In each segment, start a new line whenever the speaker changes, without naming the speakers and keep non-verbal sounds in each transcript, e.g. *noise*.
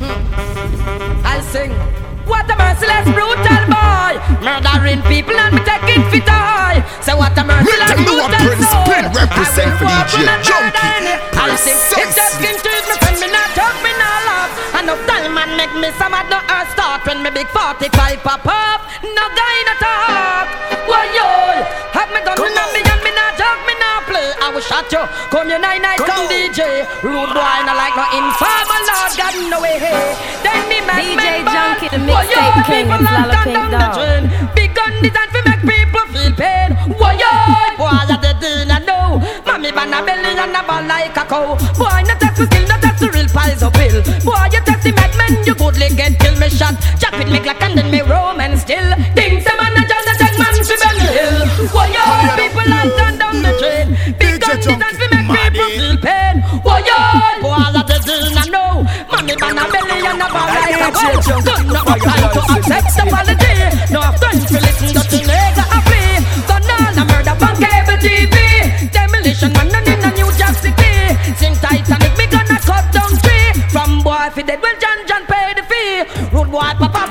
I sing. What a merciless, brutal boy. Murdering people and me taking fit eye. So what a merciless, brutal
Prince
soul.
Pin represent for DJ Junky.
I sing. If that skin to me friend, me not talk, me not laugh. And no time man make me some of the earth start when me big 45 pop up. No guy not talk. Why yo? Have me done me not me and me not talk, me not play. I will shot you. Come your night night, come DJ. Rude boy, not like no informer, Lord God, no way. Then me make
DJ
me
Junky, the
Why yo?
mixtape king,
People
and
long
Lala Pink
down the
Dog.
drain. Big gun designed to make people feel pain. Why yo? Boy, I did I know. Mommy ban a belly and a ball like a cow. Boy, no touch the skill, no touch the real piles of pill. Boy, you touch the madman, you good leg and kill me shot. Jack with me clock and then me roam and still. Things Why yo? People long gone down the drain. Big gun designed to make people feel pain. Why yo? Boy, I did I know. Mommy ban a belly and a ball like a cow. Don't no time to accept the apology. No time to listen to the nigga happy. Gun all a murder on cable TV. Demolition man and in a New Jack City. Sing Titanic, me gonna cut down tree. From boy fi dead, well John John pay the fee. Rude boy, papa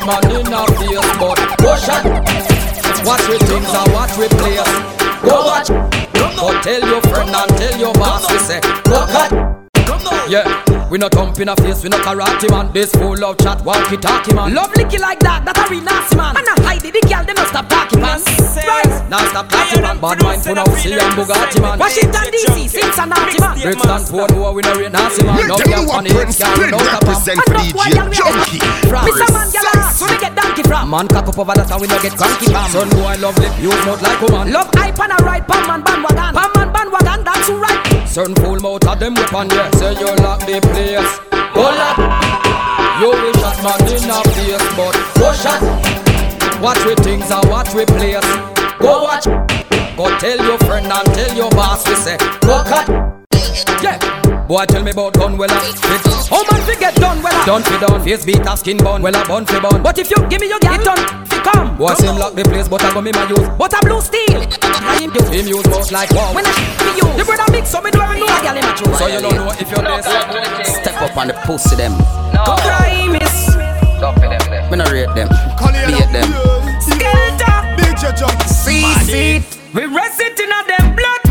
Shot man in a face, but go shot. Watch with things and watch with players. Go watch. Go tell your friend and tell your boss. We say, go cut. Yeah, we not thump in a face, we not karate man. This full of chat, walkie talkie man.
Love licky like that, that a real nasty man. And I hide it, the girl, them not stop talking man. Right.
Now stop talking man. Bad mind for now, see and Bugatti man.
Washington DC, and naughty man.
Brixton, Port, who we no rate nasty man. No
Let them
cap
know
on
what
the
Prince
head, no cap on.
And
DJ
that's why I'm
Junky.
Mr. Man, girl, ass, where we get donkey from?
Man cock up over that and we no get cranky bam. Son boy love lip, use mouth like woman.
Love hype and a ride, pan man, bandwagon. Pan man, bandwagon, that's who right.
Certain fool mouth of them weapon, yeah. Say you lock the place. Hold up. You will shot man in a face, but go shot. Watch with things and watch with players. Go watch. Go tell your friend and tell your boss. We say go cut. Yeah. Boy, tell me about gun wella. It oh,
How man fi get done, well,
done fi done. Face beat a skin bun. Wella bun fi bun.
But if you give me your girl, it done fi come.
Boy, same lock the place, but I go me my use.
But a blue steel, I him you.
Him use mouth like wow.
When I for you, the brother mix, so me do every know a girl in my choice.
So you don't know if you're this.
Step up on the pussy them.
Come try miss.
Me not rate them. Beat them.
Skeletor.
DJ Junky.
See it. We rest it in a them blood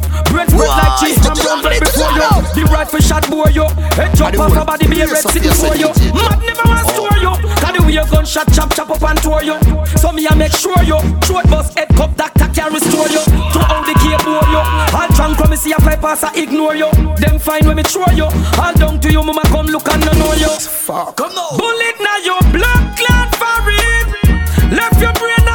gunshot floor yo, brain spread like cheese from down right before yo. The rifle shot bore yo, head jump off a body be a red city for yo. Mad never want store yo, can the way a gunshot chop chop up and tour yo. So me a make sure yo, throat bust head cup doctor can restore yo. To all the cable yo, all drunk when me see a fly pass I ignore yo. Them fine when me throw yo, all down to you mama come look and no know yo.
Come now.
Bullet now your blood clot for it. Left your brain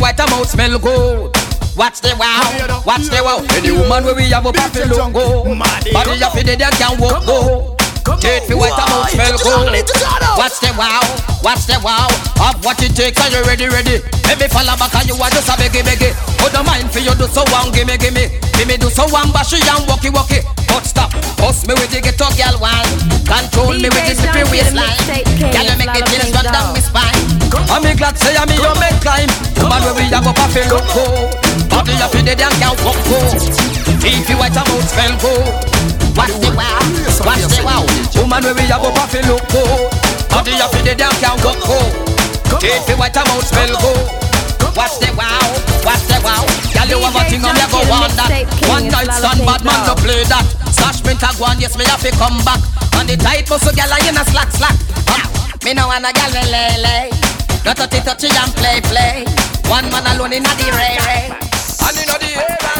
white mouth smell good. Watch the wow, watch the wow. Any woman where we have a fi look good. Body of fi dead and can walk good. Teeth fi white mouth smell good. Watch the wow, watch the wow. Have what it takes and you ready, ready. Let me follow back and you are just a beggy, beggy. Put the mind for you do so one, gimme, gimme. Gimme do so one, bashy and walkie, walkie. But stop, bust me with the ghetto girl one. Control me with the
DJ
slippery waistline.
mixtape
Girl, you make the
Lala
chills run down my spine. I'm me glad say I'm me your make climb. Man where we have up a fi look good. Body of fi dead and can't walk good. Teeth fi white and mouth smell good. Watch the wow, watch the wow. Woman where we have up a fi look good. Body of fi dead and can't walk good. Teeth fi white and mouth smell good. Watch the wow, watch the wow. Girl, you have a thing on me, go on that. One night stand, bad man to play that. Sash print a go on, yes, me have to come back. On the tight muscle, girl, I in a slack, slack. Me no want a girl we lay, lay. No touchy, touchy and play, play. One man alone in a the ray, ray. And in the.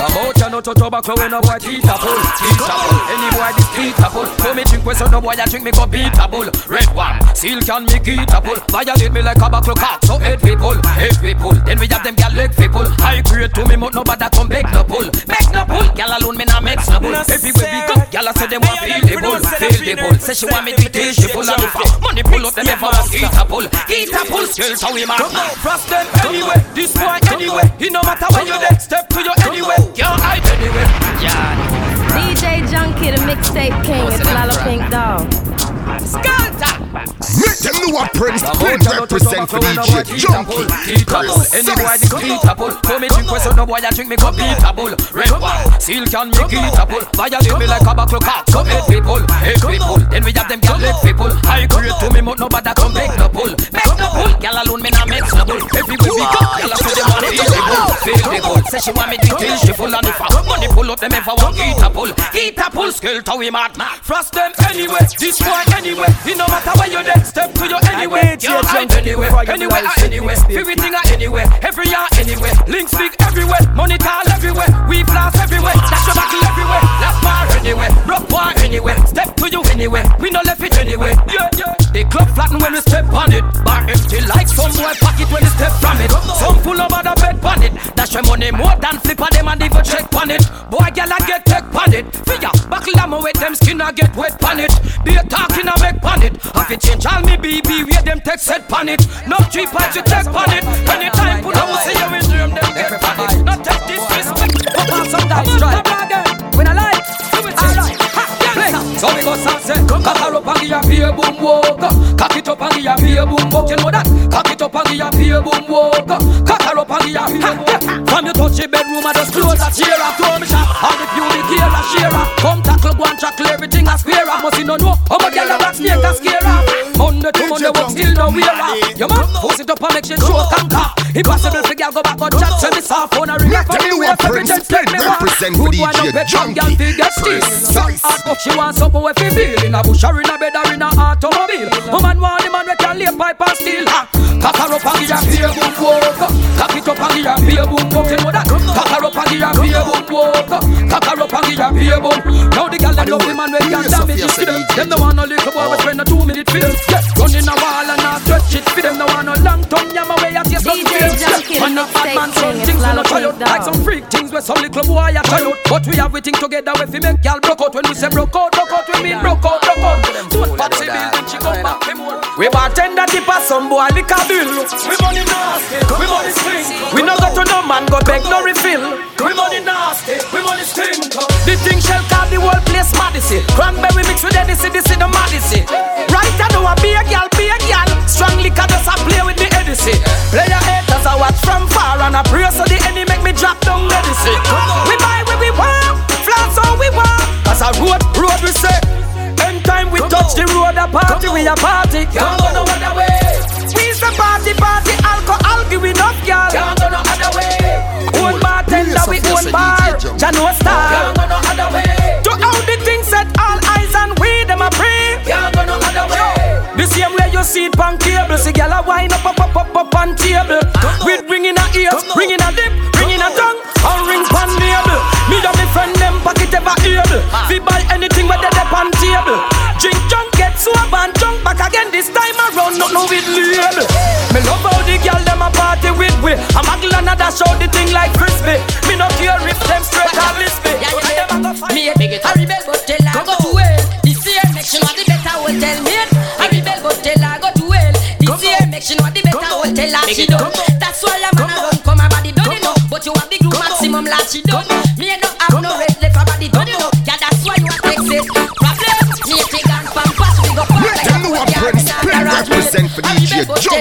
Come out and out of tobacco when a boy teeth a pull, teeth a pull. Any boy this teeth a pull. So me drink when so no boy a drink me go beat a bull. Red one, seal can me get a pull. Violate me like a buckle cock, so pull, head we pull. Then we have them gal leg pull. High grade to me, but nobody come back no pull. Make no pull, gal alone me nah make no bull. Everywhere we go, gal a say them want feel the bull, feel the bull. Say she want me to taste she full of the fat. Money pull up them ever want get a pull, get a pull. Still so we man. Frost them anyway, this boy anyway. It no matter where you there, step to you anyway. Can't hide anyway. Yeah.
DJ Junky, the mixtape king. It's Lala Pink Dog.
Make them know what Prince Prince represent for DJ Junky.
Any boy this beat a pull. So me drink when so no boy a drink me go beat a bull Red one, seal can me get a pull. Violate me like a buckle cock. So head we pull, head we pull. Then we have them gal leg we pull High to me but nobody come make no pull. Make no pull, gal alone me no pull Everywhere we go, gal a say them want feel the bull Feel the bull, say she want me to kill she full on the fat Money pull up them ever want eat a pull. Eat a pull, skill to we mad Frost them anyway, this boy anyway. It no matter where you there, step to you anyway. Can't hide anyway, anywhere anywhere Everything or anywhere, every year anywhere Links big everywhere, money tall everywhere. We blast everywhere, dash your battle everywhere. Left bar anywhere, rock bar anywhere Step to you anywhere, we no left it anywhere Yeah, yeah The club flatten when we step on it. Bar empty like some boy pocket when we step from it. Some full of other bed on it. Dash your money more than flip of them and even check on it. Boy, gal, I get tech on it. Figure, buckle them with them skin I get wet on it. Be a talking I make on it. Have it change all me BB where them tech set on it. No cheap parts you check on it. Anytime put up see you in dream them get on it. Not take disrespect Pop on some dice try When I like Do it alright Play. So we go salsa Cock her up and give a beer boom walk Cock it up and give a beer boom walk You know that? Cock it up and give a beer boom walk Cock her up and give a beer boom From you touch the bedroom I just close a chair up Throw me shot. All the beauty care a share up Come tackle and tackle everything a square up Must you no know How much gyal a black snake a scare up Monday to Monday work still no wear up Your man force it up and make sure show conquer Impossible for gyal go back but chat. Send me soft phone a ring
Let
for
them
the
know
way
what
for
Prince
pretend
Prince
take me back
represent for DJ
up bed from gyal
Junky.
fi get steal Some
Precise.
hard up she want some boy fi feel In a bush or in a bed or in a automobile. Woman want the man we can lay pipe and steal ha. Cock her up and give her beer boom walk Cock it up and give her beer boom walk You know that Cock her up and give her beer boom walk Cock her up and give her beer boom. Now the girl them love the man we can damage it. to them Them no want no little boy we spend a two minute film yeah. Running a wall and a stretch it. For them No want no long tongue yam away at your
DJ Junky, the
Man a bad man some things
it's
we no
Lala
try out Like some freak things where some little boy a try out. But we have everything together we fi make y'all broke out When we say broke out, broke out we mean broke out, broke out. Don't patsy me more We bartender dip a some boy liquor bill. We money nasty, we money stink. We no go to no man go beg no refill. We money nasty, we money stink. The thing shall call the whole place Madison. Cranberry mix with Edison, this is the Madison. Right I know be a gal, be a gal. Strong liquor just a play with the Edison. Player haters I watch from far And I pray so the enemy make me drop down medicine. We buy where we want, flats how we want. Cause a road, road we say Anytime we touch the road a party, we a party. Can't go no other way. We the party, party, alcohol, give enough girl Can't go no other way. Own bartender, we own bar Jano star. Can't go no other way. To how the thing set all eyes on we, them a pray. Can't go no other way. The same way you see it on cable See gyal a wine up, up, up, up, up on table. With ring in a ear, ring a lip, ring in a tongue And ring pan navel Me and me friend them pocket ever able Fi buy anything where they on table Drink junk, get sober and
it lean. Me love how the girl them a party with we. I'm a glad and dash out the thing like crispy. Me no care if them straight or lispy.
Me a rebel but tell her go to hell. This year make she know the better hotel mate. A rebel but tell her go to hell. This year make she know the better hotel like she done. That's why I'm gonna run come her body you know. But you have the glue maximum like she done. Me no have no
DJ Junky.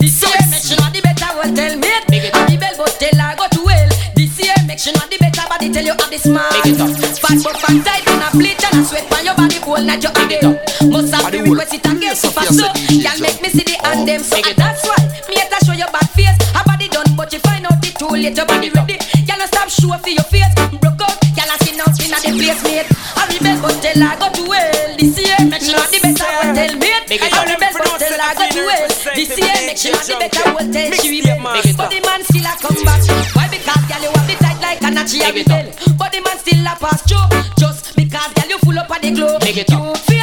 This year make she know the better hotel mate. A rebel but tell her go to hell. This year make she know the better body tell you have the smart. Fat but fat tight and a bleach and a sweat on your body whole night you have it. Must have the request it again super so. Y'all make me see the and them so and that's why me have to show your bad face. A body done but you find out it too late. Your body ready. Y'all no stop show for your face. Broke out. Y'all a skin out inna the place mate. A rebel but tell her go to hell. This year make she know the better hotel mate. A rebel but tell her go to hell. This year make she know the better hotel she will But the man still a come back. Why because girl you have the tight like a nachi a rebel. But the man still a pass through. Just because girl you full up of the glow. You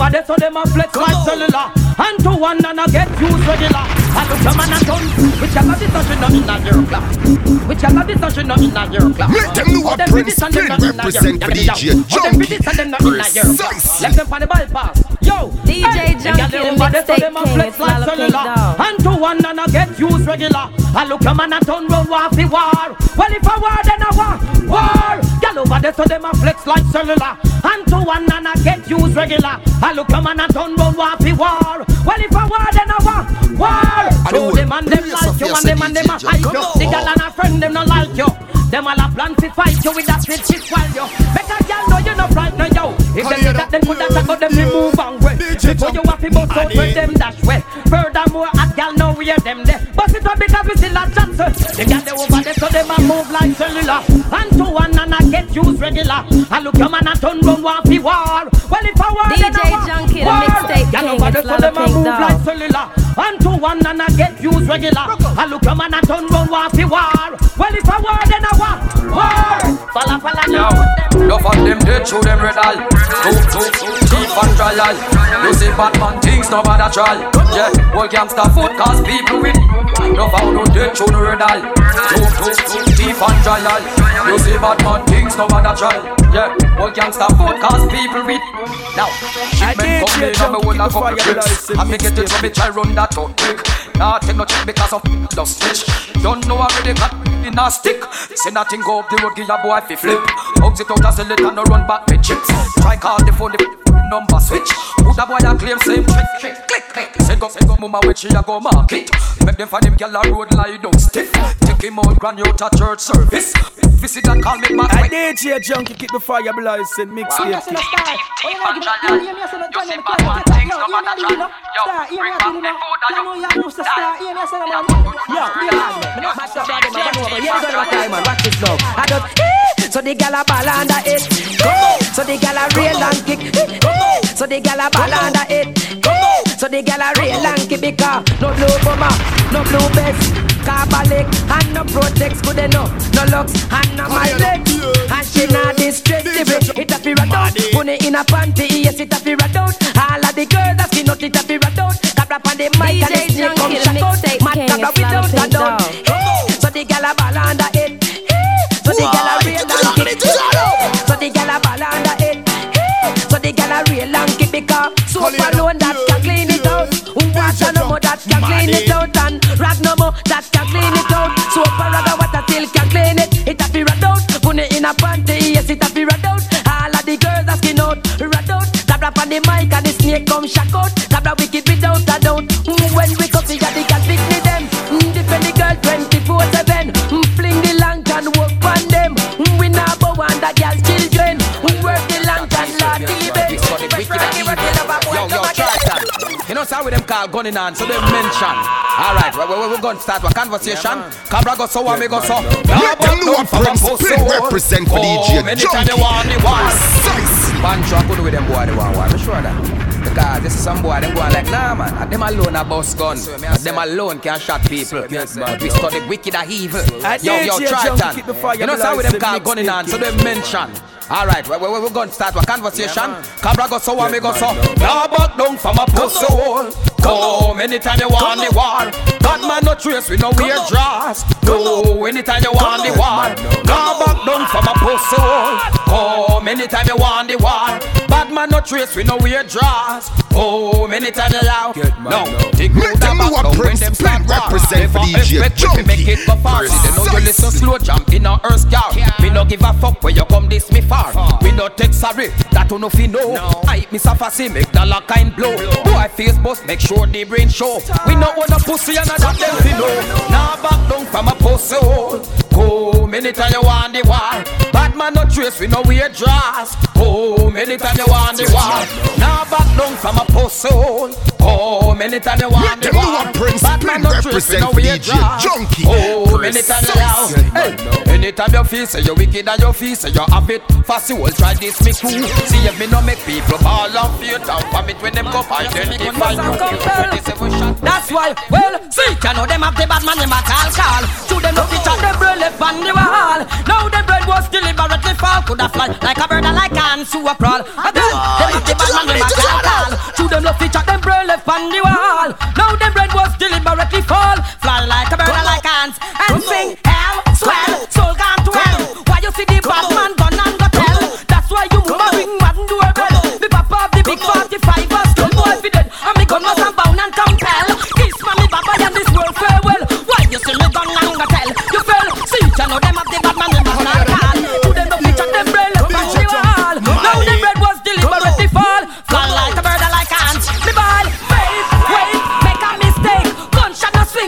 over there so them a flex like cellular. And to one and a get used regular. I look your man and done Which gyal of this don't you know in a your class Which gyal of this don't you know in a your class
Let them know a
them
Prince
fit this and them
Spin
not in a your-
represent for DJ
yeah. Them fit this and them not in a your class.
Precisely.
Left them on the bypass. Yo
DJ
hey, them gyal Junky,
the
over there so
mixtape
them a
king,
flex
it's
like
Lala
cellular And to one and a get used regular. I look your man and turn round war fi war. Well if a war then a war. War. Gyal over there so them a flex like cellular. And to one and a get used regular. I look your man and turn round war fi war? Well if a war then a war. War.
I
So
know
them and them like you and them and them a hype. You. The gyal and a friend them no like you. Them all a plan to fight you with that shit shit while you. Better girl know you no fright no yo. If them see that them could have go them remove and way Before you have to bust out with them dash way Furthermore a know where them there. Bust it up because we still a chance The girl they over there so them a move like cellular. And to one and a get used regular. I look your man and turn round one fi war. Well if I then
DJ
I
Junky, the mixtape king, it's
there so
Lala
them a
Pink
move
Dog.
like cellular And to one and I get used regular I look your man and turn round one fi war Well if I war then I war War Falla falla now
Enough of them dead, show them red eye. Two, two, thief and trial. You see Batman things, no bother try. Yeah, all gangster foot cause people with. Enough of them dead, show them red eye. Two, two, thief and trial. You see Batman things, no bother try. Yeah, all gangster foot cause people with. Now, shipment come in and me hold a couple bricks. I make it till me try run that out quick. Nah, take no check because of the stitch. Don't know already got in a stick. Say nothing go up the road, give a boy fi flip. Hugs it out and sell it and no run back me chips. Try call the phone, the number switch. Who the boy a claim same trick, trick, click, click. Go, send go, mama with she a go market. Make them find him gyal a road lie down stiff. Take him out, grand out a church service. Visit and call me back.
I DJ Junky keep the fire blazing mixtape king.
So the gal a ball under it. So the gal a rail and kick. Eh, eh. So the gal a ball under it. Eh, so the gal a rail and kick because no blue bomber, no blue vest, carbolic and no protects good enough. No locks and no my legs. And she not destructive. It a fi rat out. Put it in a panty, yes it a fi rat out. All of the girls that skin out, it a fi rat out. Tap rap on the mic and the snake come
the
shock out. Mad
Cobra
without a doubt. Water no more that can clean it out and rag no more that can clean it out. And rag water still can clean it. It a fi rat out. Put it in a panty, yes it a fi rat out. All of the girls a skin out, rat out. Tap rap on the mic and the snake come shock out. Tap rap wicked without a doubt.
You know, with them call gunning on, so they mention. Alright, we, we, we going to start a conversation. Cobra go so, me go so.
Let them know a Prince Spin represent for DJ oh,
Anytime
Junky.
they want, they want.
Precisely.
Banjo, I could with them boy, they want one. I'm sure that. Because this is some boy, them going like, nah man, and them alone a bust gun. And them alone can shot people. But we study wicked and evil.
I
Yo, yo,
DJ
try
Junky,
that.
keep the fire
You know, how with them
blazing,
call gunning on, so they mention.
Alright, we, we, we, we're gonna start a conversation. Cobra go so, and me go so. Now back down from a pussy hole. Come anytime you want the war. Bad man no trace, we no wear dress. Go anytime you want the war. Now back down from a pussy hole. Come anytime you want the war. Bad man no trace, we no wear dress. Oh, anytime you out. No, think
Make
good
them know
about down when
Prince
them start war.
represent for
Never
DJ
expect we make it go far. See, they know you listen slow jump in a earth car. Me no give a fuck where you come this me far. We no take sorry, that you no fi know. I miss a fussy make dollar kind blow. Boy face bust, make sure the brain show. We no want a pussy and a that them fi know. Now back down from a pussy hole. Oh, come anytime you want the war. Bad man no trace, we no wear dress. Come oh, anytime you want the war. Now back down from a pussy hole. Oh, come anytime you want the
Make them know
war.
what Prince
Bad man no trace, we
represent
no
for
wear
DJ
dress.
Junky.
Oh, anytime you out. Hey, anytime you feel say you wicked and you feel say you have it. Fast you will try this me cool. See if me no make people ball and fear down from it when them go find identify you. 27 shot.
That's why, well, see, you know them have the bad man, them a call call. To them no picture, them brain left on the wall. Now the bread was deliberately fall. Could have fly like a bird or like an to a crawl. Again, them have the bad man, them a call call. To them no picture, them brain left on the wall. Now the bread was deliberately fall. Fly like a bird or like ants. And sing hell, swell, soul gone to hell. Why you see the bad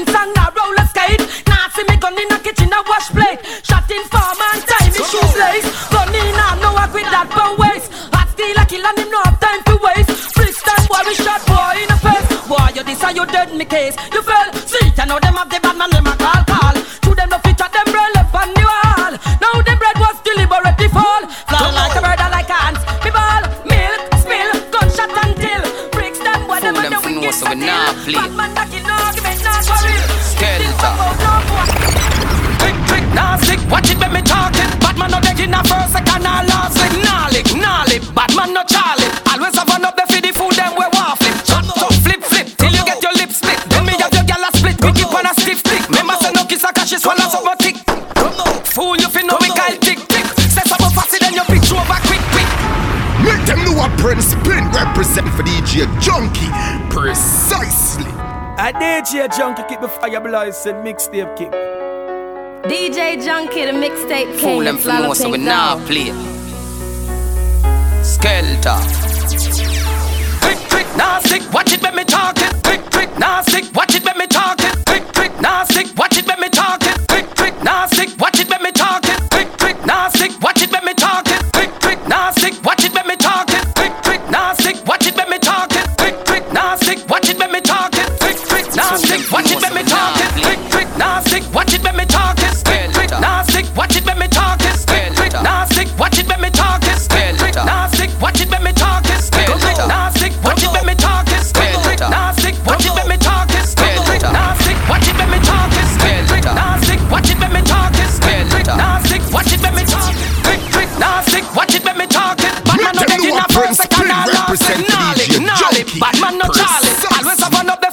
Swing, song a roller skate. Now see me gun in a kitchen, a wash plate. Shot in farm and tie me shoes lace. Gun in and no I quit that for waste. Hot steel a kill and him no have time to waste. Freestyle boy, we shot boy in the face. Boy, you this you dead the case. You fell, see, you know them have the a
first, second, or last lick. Nah lick, nah lick, bad man no Charlie. Always have one up the for the food, them we want flip. Shut up, flip, flip, till you get your lips split. Then me have your gal a split, we keep on a stiff stick. Remember say no kiss a cash, she swallow some more tick. Fool, you fi know we call tick tick. Say some fussy, then you bitch over back quick, quick.
Make them know what Prince Spin represent for DJ Junky. Precisely.
I DJ Junky keep the fire blazing, mixtape king.
DJ Junky, the mixtape
Fool
king.
them
it's
for so we
Pink
nah
Dog.
play. Skeleton.
Quick, quick, now stick, watch it when me talking. Quick, quick, now stick, watch it when me talking. Quick, quick, now stick, watch it when me talking. Quick, quick, now stick, watch it when me talking. Quick,
DJ
gnarly. Man no Charlie. Always have one up the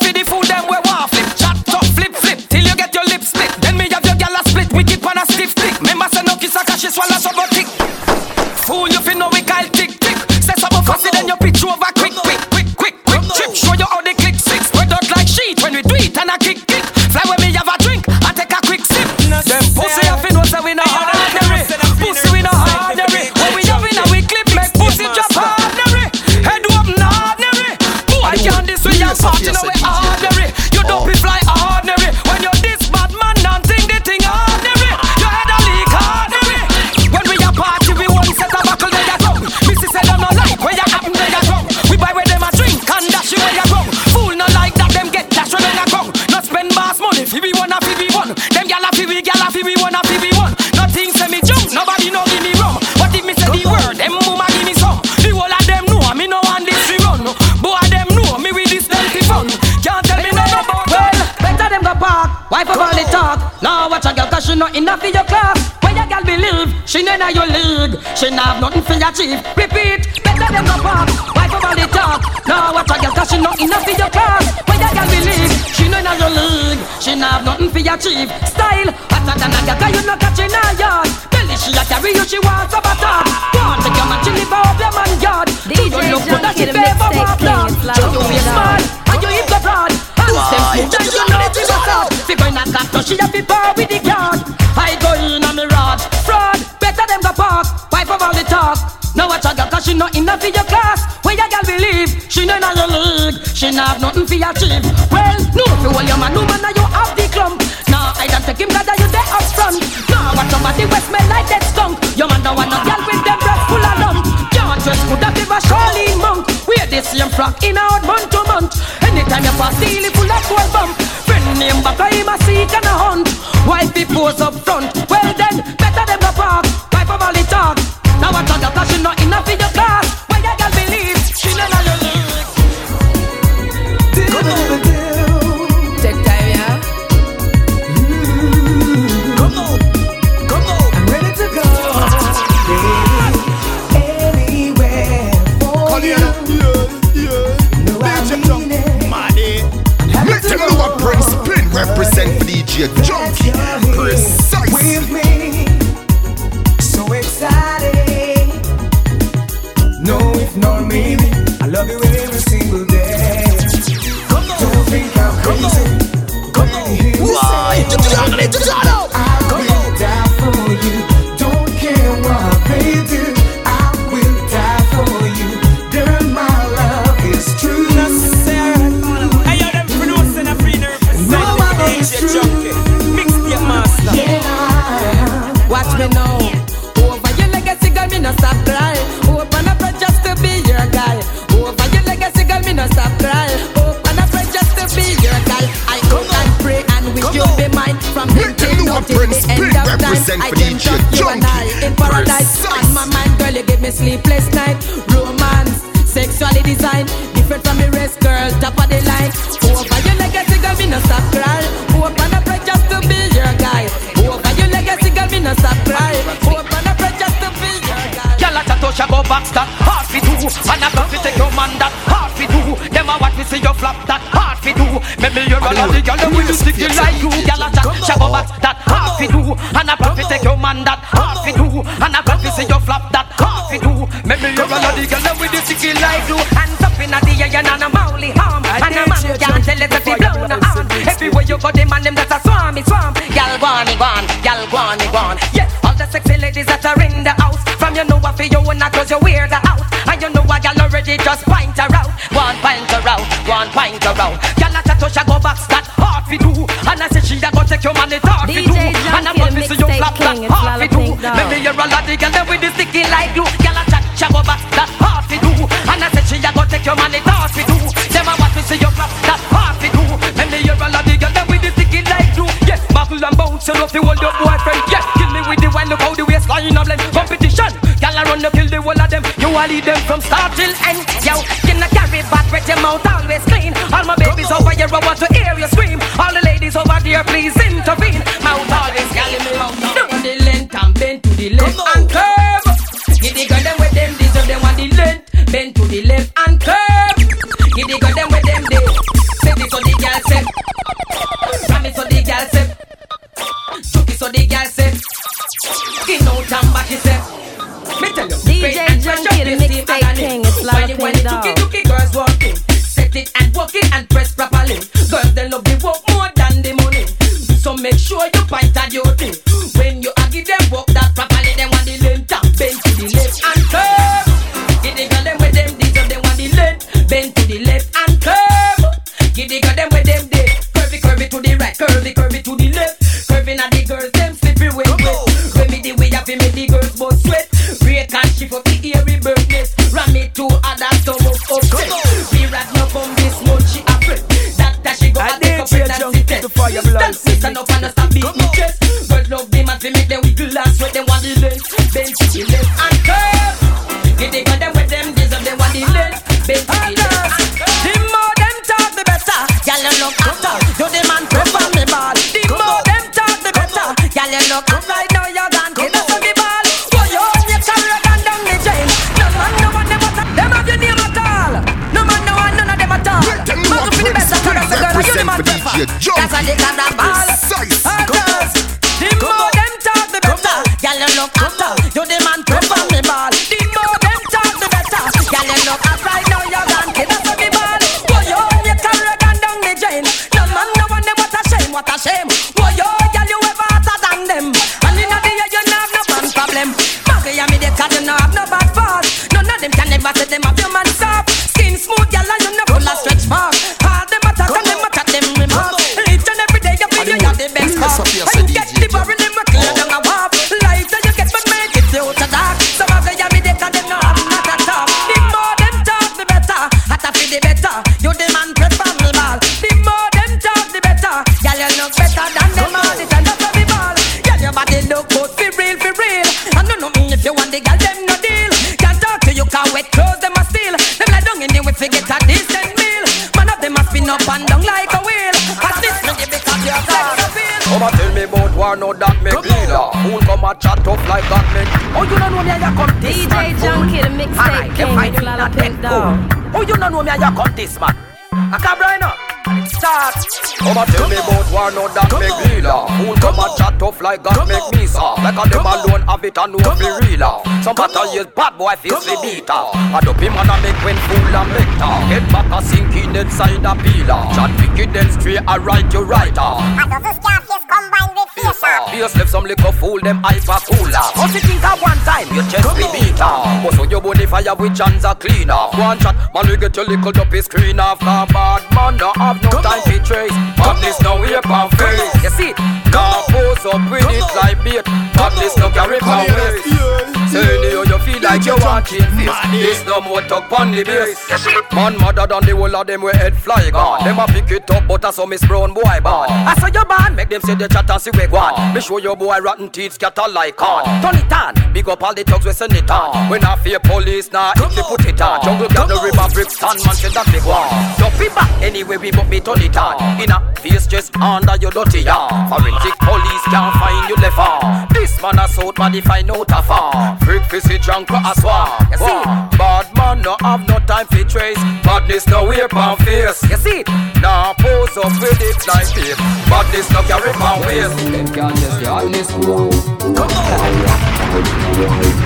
She not
have nothing for your chief. Repeat, better than go pop. Wife over the top. Now watch a girl 'cause she not enough for your class. Where your girl believe? She know in your league. She not have nothing for your chief. Style hotter than a girl 'cause you not catching her yard. Belly she a carry you, she wants a she for your class. Where your girl believe? She not in your league. She not have nothing for your achieve. Well, no fi hold your man, no man, now you have the clump. Nah, I don't take him 'cause you there up front. Nah, watch somebody we smell like that skunk. Your man don't want no girl with them breath full of lump. Can't dress good that give a Charlene monk. Wear the same frock in out month to month. Anytime you pass, steal it full of gold bump. Friend name back, him a seek and a hunt. Wife be pose up front. Well then, And
go fi take your man that hard fi do. And go fi see you flop that hard fi do. Make me your all of the girl with you sticky like you. Hands up inna the air and a mouly harm And a man can't tell it if he blow no harm Everywhere you go them and them that a on go on, girl go on me go on. Yeah, all the sexy ladies that are in the house. From you know what for you and cause you wear the out. And you know a girl already just point her out. One point her out, one point her out. Girl a chat she go back that hard fi do. And I say she a go take your man it hard fi do that hard fi do.
Dog.
Maybe you're a lot of girl with the sticky like glue. Girl a chat go back that. Hard fi do. And I say she a go take your it hard fi do. Them a want to see you flap that hard fi do. Maybe you're a lot of girl with the sticky like glue. Yeah, buckle and bounce you love to hold your boyfriend. Yeah, kill me with the wine look how the waistline a blend Competition, girl a run you kill the whole of them. You a lead them from start till end Yo, you not carry back with your mouth always clean. All my babies over here I want to hear you scream. All the ladies over there please intervene. Mouth
the girl them with them they say this so the girl say, ram it so the girl say, chuck it so the girl say, skin out and back it say. Me tell you,
DJ
great and fresh Junky,
the mixtape king, it's
it- when it girls walking, set it and walk it and press properly. Girls they love the work more than the money. So make sure you point you pregnancy
junkie
test.
to fire blood.
Stand stand up and stop beat me man.
fool.
Junky, the mixtape
Alright,
king,
you find
it's
him not
Pink
dead,
Dog.
fool. Oh, you don't know me, I come this man. I come right now. Start.
Come and tell me about war, no that make leader. Fool come and chat tough like that make me soft. Like a them alone have it and know fi realer. Some battle years bad boy face the beater. I dope him and I make when fool and make talk. Get back a sinking inside a peeler. Chat wicked then straight I write you right off. Face left some liquor fool them hyper cooler.
Must you think of one time?
Your chest be beater But so your body fire with hands are cleaner. One shot, man we get your little dopey screen off. Cause bad man don't have no time to trace. Badness no way on. Face. You see, now pose up with it like bait. Badness no carry on. waist Say how you feel like you want change face This no more talk on the base. Man madder than the whole of them we head fly gone. Them a pick it up but I saw Miss Brown boy bad I saw your band make them say they chat and see we gone Me show your boy rotten teeth scatter like corn Turn it on, big up all the thugs we send it on. When I fear police now if they put it on. Jungle got the river Brixton man say that big one. Don't be back anyway we but me turn it on In a face just under your dirty yard Forensic police can't find you left This man a south body find out a far Freak fizzy drunk a swap You see, bad man no have no time for trace. Badness no way on face. You see, now pose up with it like this. Badness no carry my waist Them can't just get on. Come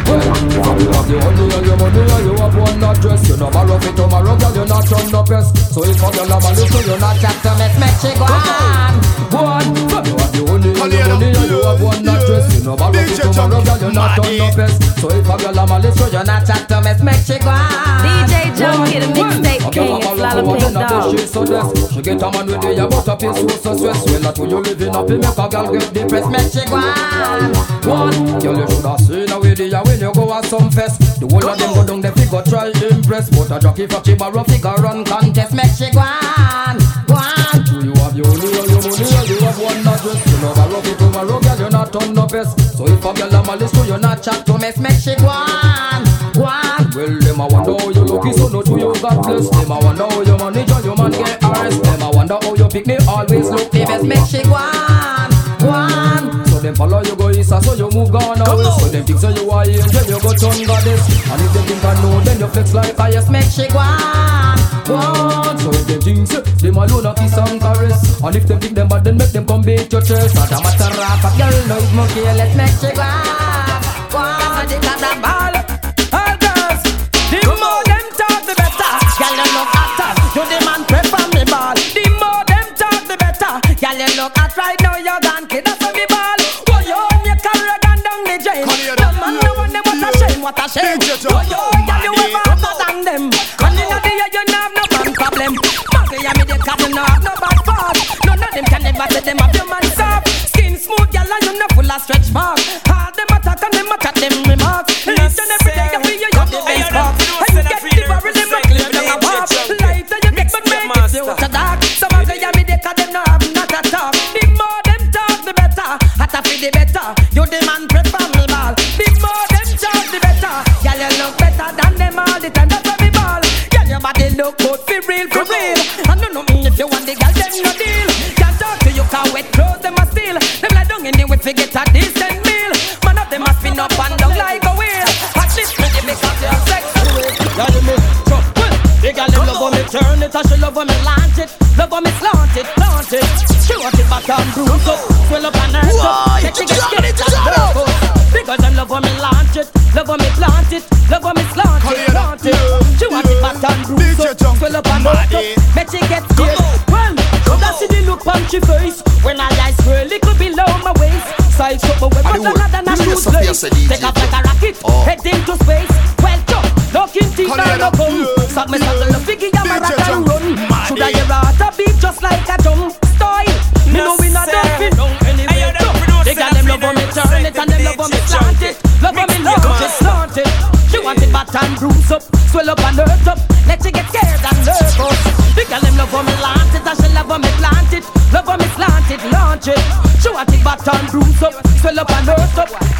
Well, from you have the honey and your money and you have one address You no borrow fit tomorrow, girl, you not turn no pest So if a girl have a little, you not to me, make she go on. Go on, from you have the honey and your money and you have one address You no borrow fit tomorrow, girl, you not turn no pest So if a girl have a little, you not chat to me, make she go on
DJ Junky, the mixtape king, it's Lala Pink Dog.
She get a man with the about a piece so so stress. Well that when you living up, it make a girl get depressed Make she go on One, girl you should have seen a way there when you go at some fest. The whole of them go down, they figure try impress. But a jockey for she borrow figure run contest Make she go on, go on Do you have your money or your money or you have one address? You know borrow fit tomorrow, girl you not turn no best So if a girl a malice, you not chat to mess Make she go on, go on. Well them a wonder how you lucky so not who you got blessed. Them a wonder how your money and your man get arrest Them a wonder how you pick me always look the best Make she go on, go on. So them follow you go east so you move gone away So them think so you are angel you go turn goddess And if them think I know then you flex like yes Make she go on, go on So if them think so them alone a kiss and caress And if them think them bad then make them come beat your chest Not a matter of a girl no is more careless Make she go on, go on
It has a ball. All girls, the more them talk, the better. Girl, you look hotter. You the man prefer me ball. The more them talk, the better. Girl, you look hot right now. You're gone, kid. What a shame, a. Oh, you, girl, you ever hotter than them. And in the year, you no have no man problem. Maggie, and me the cat, you no have no bad fault. None of them can never say them have your man soft. Skin smooth, girl, and you no full of stretch mark. All them attack and them attack them remarks. Each and every day you feel you have the best part. And you get the barrel, them not clear them a pop. Light that you get, but make it feel to dark. Some of them me they call them no have not a talk. The more them talk, the better. Hotter for the better. Your body look good, for real, for real. I don't know me if you want the girl, then no deal. Can't talk to you, can wet clothes, them a steal. Them lie down in the way, forget a decent meal. Man of them a spin up and down like a wheel. At this minute, because you're sex away.
Yeah, you me jump well. The girl them love when me turn it
it and she love when me launch it. Love when me slant it, plant it. She want it back and bruise up, swell up and hurt up. Make she get swell up and hurt up. Make she get scared. Well, that's see the look on she face when I eyes swirl little below my waist. Side up my way, but longer than a shoes lace. Take off like a rocket, head into space. Well, jump, looking teeth and no gun. Suck me, suck the figgy, I'm a rock and run. Should I hear a beat just like a drum style? Me know we not done fit down. They got them love on me turn it and them love on me slant it. Love on me launch it, slant it. Want it bat and bruise up, swell up and hurt up. Let you get scared and nervous. They got them love on me launch it and she love on me plant it. Love on me slant it, launch it. She want it bat and bruise up, swell up and hurt up.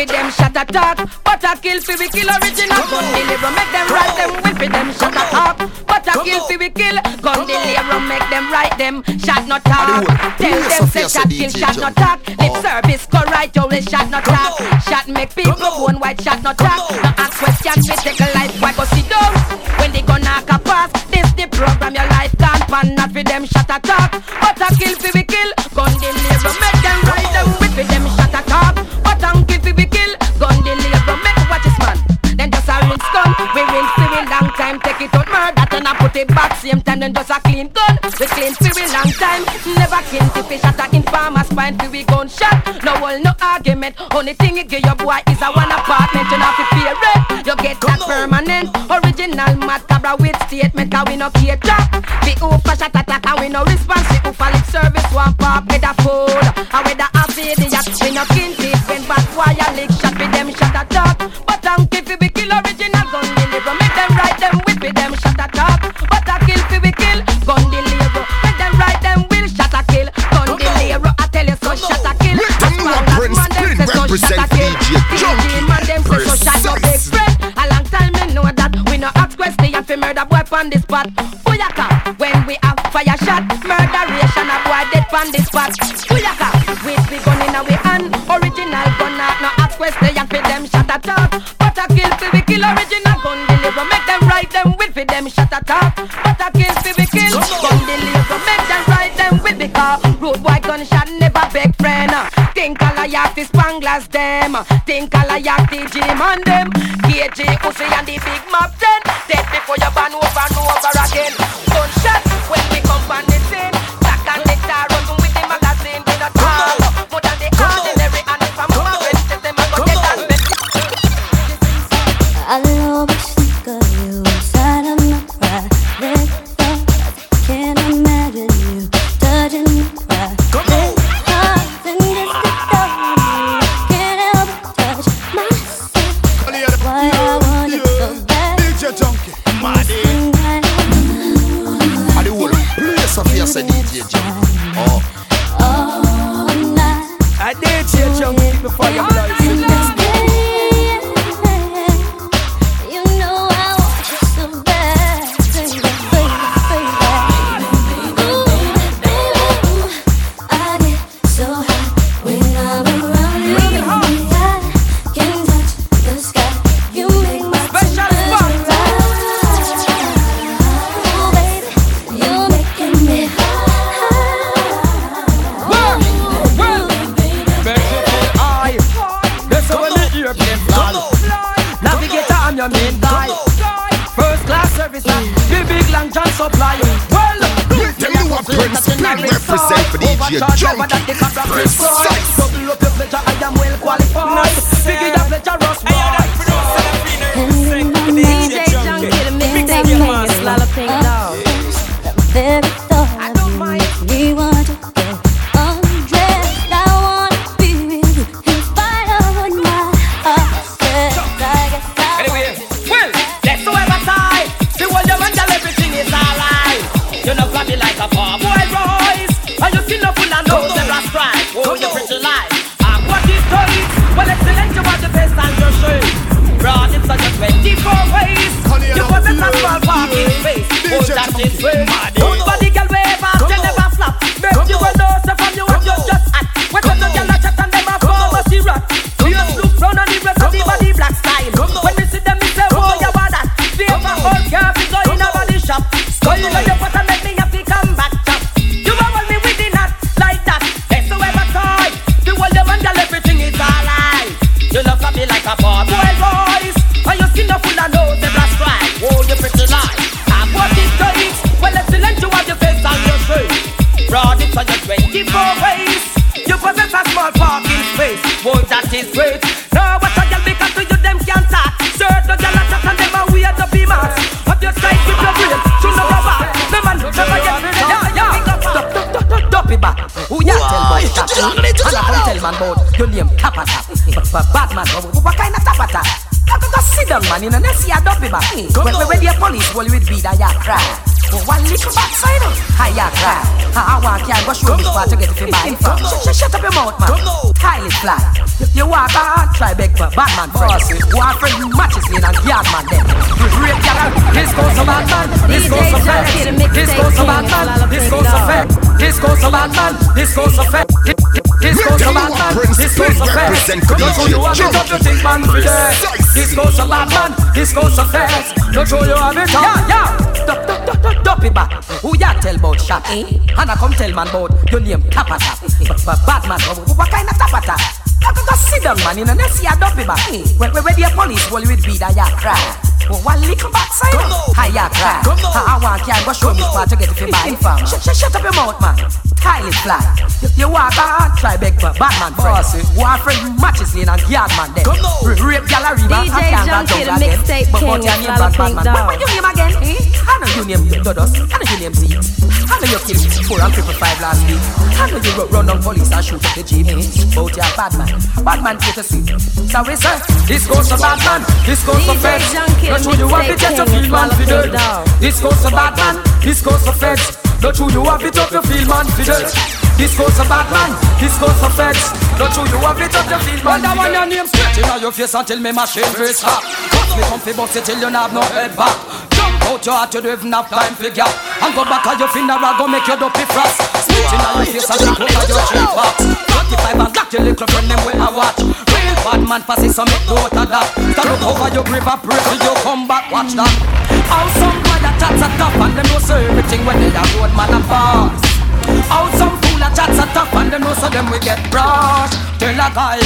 Fi them shot attack, but I kill fi we kill original gun deliver. Make them write them with fi them shut shot attack, but I kill fi we kill gun deliver. Make them write them shot not talk. Tell them say shot kill shot not talk. Lip service correct, only shot not talk. Shot make people bone white shot not talk. No ask question, we take a life why go sit down. When they gonna knock a pass, this the program your life can't pan not fi them shut shot attack, but I kill fi we kill gun deliver. Murder, then I put it back same time. Then just a clean gun, we clean fi we long time. Never kill fi fish shot a informer spine fi we gun shot. No wall, no argument. Only thing it give your boy is a one apartment. You not fi pay rent. You get that permanent, original Mad Cobra with statement. Cause we no cater. The oofa shot attack and we no response. The oofa lip service one pop with a food. And with the affiliate, we no kin. When bad wire lick shot with them shot attack. But I'm fi we kill original
represent
shot a kill.
DJ
Junky. Man them say so shot no big
Precise.
friend. A long time me know that we no ask question fi murder boy pon the spot. Booyaka when we have fire shot, murderation a boy dead pon the spot. Booyaka with we gun in a we hand, original gun not no ask question fi them shot a talk. But a kill fi we kill original gun deliver, make them write them with fi them shot a talk. But a kill fi we kill gun deliver, Think I have the spanglers them, think I have the gym on them. KJ Uzi and the big map ten, dead before you ban
oh, represent for DJ Junky. Precise.
Double up your pleasure, I am well qualified. Figure your pleasure, Ross boy
DJ Junky, the mixtape king, it's Lala Pink Dog.
The very I
go show me to get it by from. Shut, shut up your mouth, man. Tile it fly. You walk out, try beg for Batman friend. Walk friend matches in and yard man. You rape gal, this goes to Batman, this goes to Fed. This goes to Batman, this goes to Fed. This goes to Batman, this goes to Fed. This goes to Batman, this goes to Fed. Don't show you have it up, you think man for dead. This goes to Batman, this goes to Fed. Don't show you have it up. Yeah, yeah. Dup, dup, dup, dup, dup it back. Who ya tell about shot? Eh? And I come tell man about your name Tapata. But, but bad man, what kind of Tapata? I can go sit down man in a nest ya dumpy back. When when the police will with beat I ya cry. But one little backside, I ya cry. I want can go show me spot to get it for my farm. Shut, shut, shut up your mouth man. Tile is fly. You, you walk out, try beg for Batman friend. One friend matches in and yard man then. Rape gallery man.
DJ Junky, the mixtape
But
king
what your name bad
Pink
man?
Dog.
What your name again? Eh? I know your name Dodos. I know your name Z. I know you killed four and triple five last week. I know you run down police and shoot up the jeep. Eh? But you're bad man. Bad man get a seat. So we say, this goes to bad man. This goes to
DJ
feds.
Junky,
Don't you have it
mixtape
just to
king,
feel man
follow
for dead. This goes to bad man. This goes to feds. Don't you you have it up to feel man for dead. This goes to bad man. This goes to feds. Don't you you have it up to feel man for dead. your name straight in your face until me machine face hot. Cut me comfy bust it till you have no head back. Jump out your heart, you don't even have time for gap. And go back on your funeral, go make your dopey frost. Spit in your face and shake out your cheek box. 45 and lock your little friend them when I watch. Real bad man passes so make note of that. Stand up over your grave and pray till you come back, watch that. How some boy that chats are tough and them know so everything when they a road man a boss. How some fool that chats are tough and them know so them we get brushed. Tell a guy.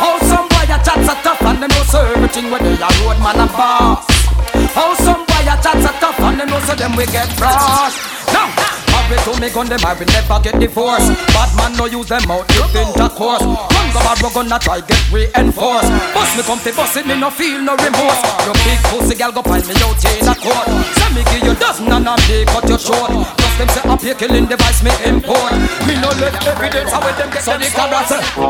How some boy that chats are tough and them know so everything when they a road man a boss. How some that chats are tough and them know so them we get brushed. Now, married to me gun them I will never get divorced. Bad man no use them out if intercourse. Run go we gonna try get reinforced. Bust me comfy, bust it me no feel no remorse. Your big pussy girl go find me out in a court. Send me give you dozen and I may cut you short. Just them say here killing device me import. Evidence how them get so the.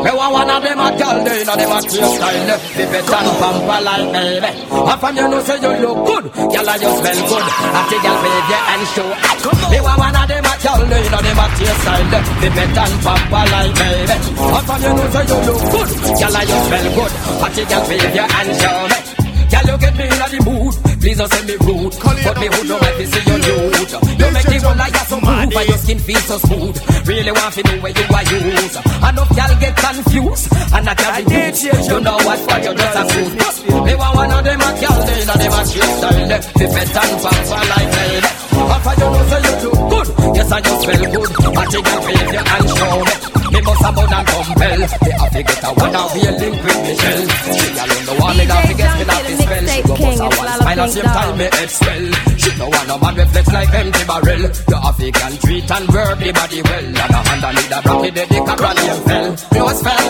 Me want one of them a girl they know them a clear style. Be better and pamper like baby. And from you know say you look good, girl I just smell good. I take your behavior and show. Me want one of them a girl they know them a clear style. Be better and pamper like baby. And from you know say you look good, girl I just smell good. I take your behavior and show me. Girl, you get me in the mood. Please don't send me rude. But me who know I fi see your nude. You make me run like a so move, and your skin feels so smooth. Really want to know where you are used. Enough girl get confused, and I carry boots. You know what for you just a fool. Me want one of them a girl, they know them a straight style. Fi fit and pamper like me. And for you know say you look good, yes I just smell good. I take your baby and show me. Must have bound and compel. Me have to get a one and be a link with Michelle. She alone the one me not to get me not to spell. She go bust a one smile and same time me head swell. She no want no man reflex like empty barrel. The African treat and work the body well. And a hand and need a rocky the Cobra name fell. Close fell,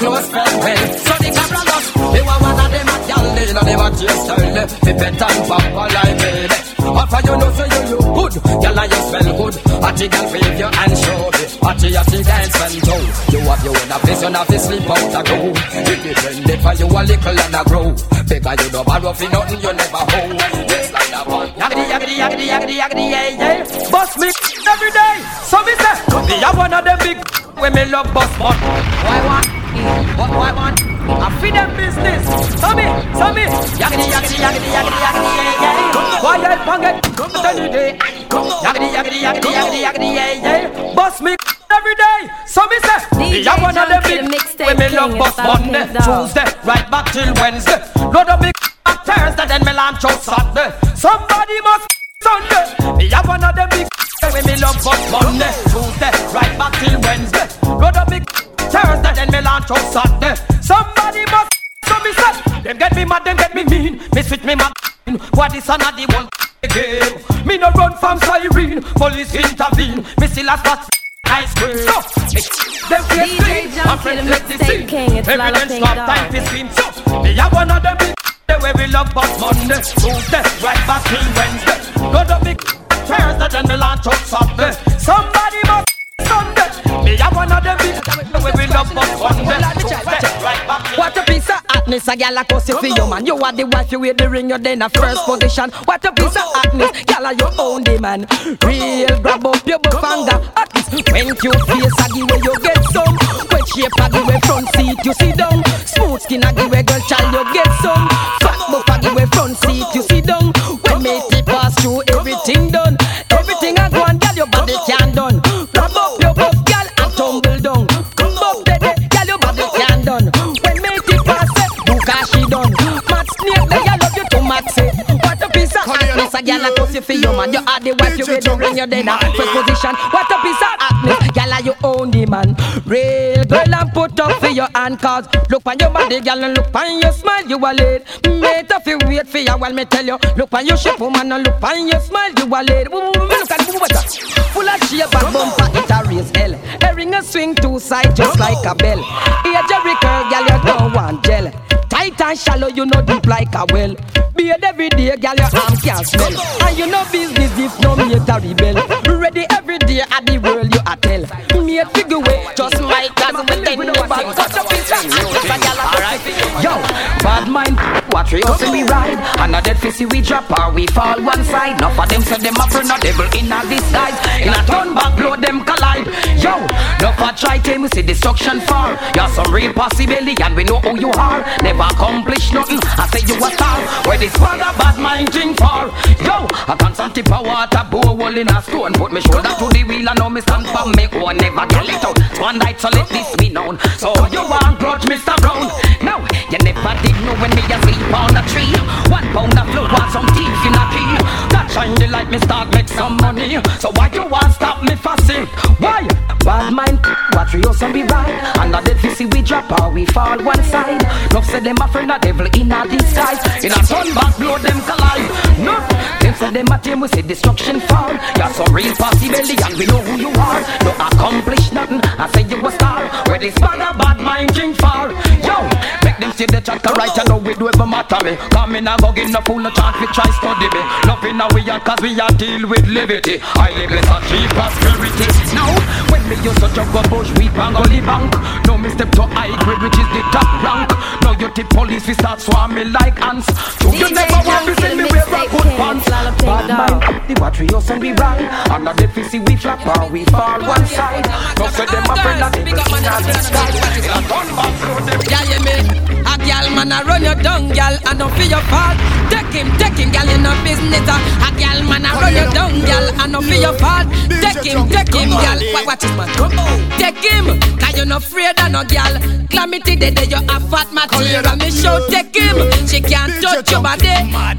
close fell well. So the Cobra lost. They want one of them a gal, they know them a chase style. The pet and papa like baby. After you know say you look good, girl and you smell good. I take and wave your and show me. I your thing dance and go. You have your own place, you have to sleep out a go. It for you a little and a grow. Bigger you don't borrow for nothing you never hold. It's like that one. Yaggity yaggity yaggity yaggity yaggity yeah yeah. Bust me every day. So me say, me a one of them big when me love bust but why want? What why want? I feed them business. So me, so me. Yaggity yaggity yaggity yaggity yaggity yeah yeah. Why I forget? Come any day. Yaggity yaggity yaggity yaggity yaggity yeah yeah. Bust me every day. So me say, me a one of them
the
big
mixtape
when me love
it's
bust Monday, Tuesday, right back till Wednesday. Load of big on Thursday, then me launch out Saturday. Somebody must *laughs* Sunday. Me a one of them big *laughs* when me love bust Monday, Tuesday, right back till Wednesday. Load of big *laughs* Thursday, then me launch out Saturday. Me. Me switch me mad. What is another one game? Me no run from siren, police intervene. Me still a spot.
ice cream. So, them face clean. My friend let the
mixtape
sing.
king, it's Lala
then
Pink
stop time to scream. So, me have one of them the way we love but Monday, Tuesday, right back till Wednesday. Go to big Thursday, then me launch out Saturday. Somebody must Sunday. Me have one of them the we love but Monday, Tuesday,
hotness, a gal a cuss you for your man. You are the wife, you wear the ring, you're then a first position. What a piece of hotness, gal a your own the man. Real grab up your buff and the hotness. When you face a give way you get some. When shape a give way front seat you sit down. Smooth skin a give way girl child you get some. Fat buff a give way front seat you sit down. When me pass through everything done. A gal a toss you for your man. You are the wife, you wear the ring, you're a first position. What a piece of hotness, gal a you the man. Real girl and put up for your hand cause look on your body, gal and look on your smile, you a late. Mm, Mate if you wait for you, while me tell you. Look on your shape, woman, and look on your smile, you a late. Look at who better. Full of shape and bumper, it a raise hell. A ring a swing two side just like a bell. Here Jerry curl, gal, you don't want gel. Tight and shallow, you know deep like a well. Beard every day, gal, your arm can't smell. And you know business if no mate a rebel. Ready every day at the world you a tell. Mate figure way, just like as we then know about cut up yo, bad mind, what we hustle we ride. And a dead fissy we drop or we fall one side. Enough of them say them a friend, no devil in a disguise. In a turn back, blow them collide. Yo, no for try tame, we see destruction fall. You're some real possibility and we know who you are. Never accomplish nothing, I say you a star. Where this father bad mind drink for. Yo, a constant tip of water, bow hole in a stone. Put me shoulder to the wheel and know me stand for me own. Never get it out. One night, so let this be known. So you want grudge, Mr. Brown? No, you never did know when me a sleep on a tree. One pound of flour some teeth in a key. Shine the light, me start make some money. So why you want stop me fussing? Why? Bad mind, watch we also be right. And the dead we drop or we fall one side. Love say them a friend, a devil in a disguise. In a sun back, blow them collide. No, them say them a team, we say destruction fall. You're some real possibility and we know who you are. No accomplish nothing, I say you a star. Where this bad a bad mind drink for. Yo, make them see the chat right, I know we do ever matter me. Come in and go get no fool, no chance, we try study me. Nothing now we are, cause we are deal with liberty. I live in a cheap prosperity. Now, when me used to jump a bush, we bang on the bank. No me step to high grade, which is the top rank. Now you tip police, we start swarming like ants. So you
DJ
never want to see me wear a good
king,
pants.
Lala
Bad
Dog.
mind, the watch we us and we ride. And the dead fissy we flap or we fall one side. No say them a friend of the person as it sky. In a gun back, throw them
Yeah, you me. A gal man a run you down, gal, and don't feel your fault. Take him, take him, gal, in no business. uh. A gal man a run you down, gal, and don't feel your fault. Take him, take him, gal. What, what is man? Take him, cause you no afraid of no gal. Calamity day day you a fat material. Me show take him, she can't touch your body.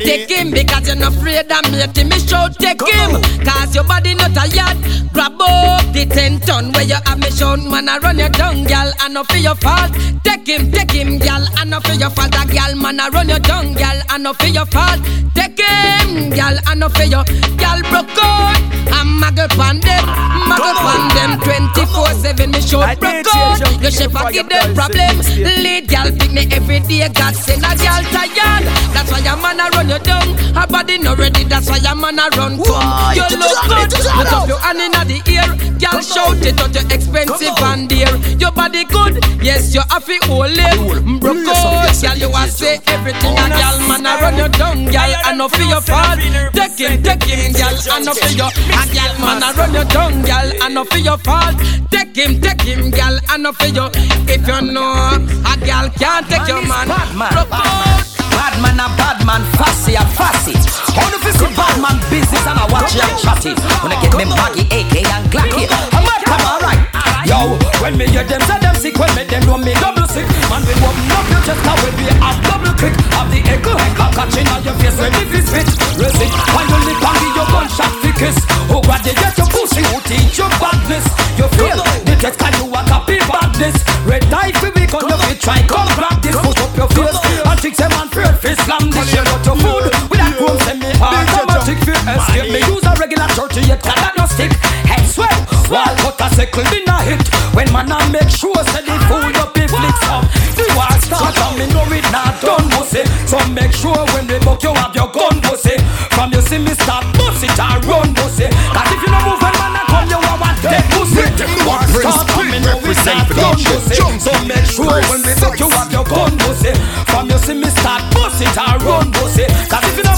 Take him because you no afraid of me. Me show take him, cause your body not tired. Grab up the ten ton where you have me show man a run you down, gal, and no feel your fault. Take him, take him, gal, and no feel your fault. A gal man a run you down, gal, and no feel your fault. Take him, gal, and no feel your gal broke out. I'm muggle pan them, muggle pan them 24/7. Me show broke out. Your shape a give them problems. Lead gal pick me every day. God send a gal tired. That's why your man a run you down. Her body no ready. That's why your man a run come. You look good. Put up your hand in the ear. Gal shout it out. You expensive and dear. Your body good. Yes, you have it it. Broke out. Gal you a say everything. A gal man a run you down. Gal I know for your fault. Take him, take him, gal. I know for your. A gal man a run you down. Gal I know for your fault. Take him, take him, gal. I know for you. If you know a gal can't take your man. Broke out.
Bad man a bad man, fussy a fussy. Only if it's a bad man business and I watch you chatty. When I get me baggy, AK and Glocky. I'm mad, come alright.
Yo, when me hear them say them sick, when me them know me double sick. Man, we open up your chest, now we be a double kick. Have the echo, echo catching on your face when it is fit. Raise it, while you lip and give your gunshot fi kiss. Oh, God, they get your pussy, who teach your badness. You feel the text can you a copy badness. Red tie fi we gun, you fi try come practice. Put up your face and fix them and fear fi slam this. Share out your food with that chrome send me automatic fi escape. Me use a regular 38 cut that no stick. Wall cut a little dinner hit. When man I make sure say the food up if flicks up. The war start and me know it not done pussy. So make sure when we book you have your gun pussy. From you see me start bust it and run pussy. Cause if you no move when man I come you a want dead pussy. War start and me know it not done pussy. So make sure when we book you have your gun pussy. From you see me start bust it and run pussy. Cause if you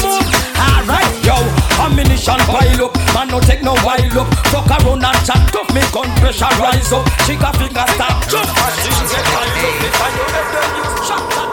Ammunition pile up, man no take no while up. Fuck around and chat tough, me gun pressure rise up. Chica finger start jump, machine get pile up. If I them, shot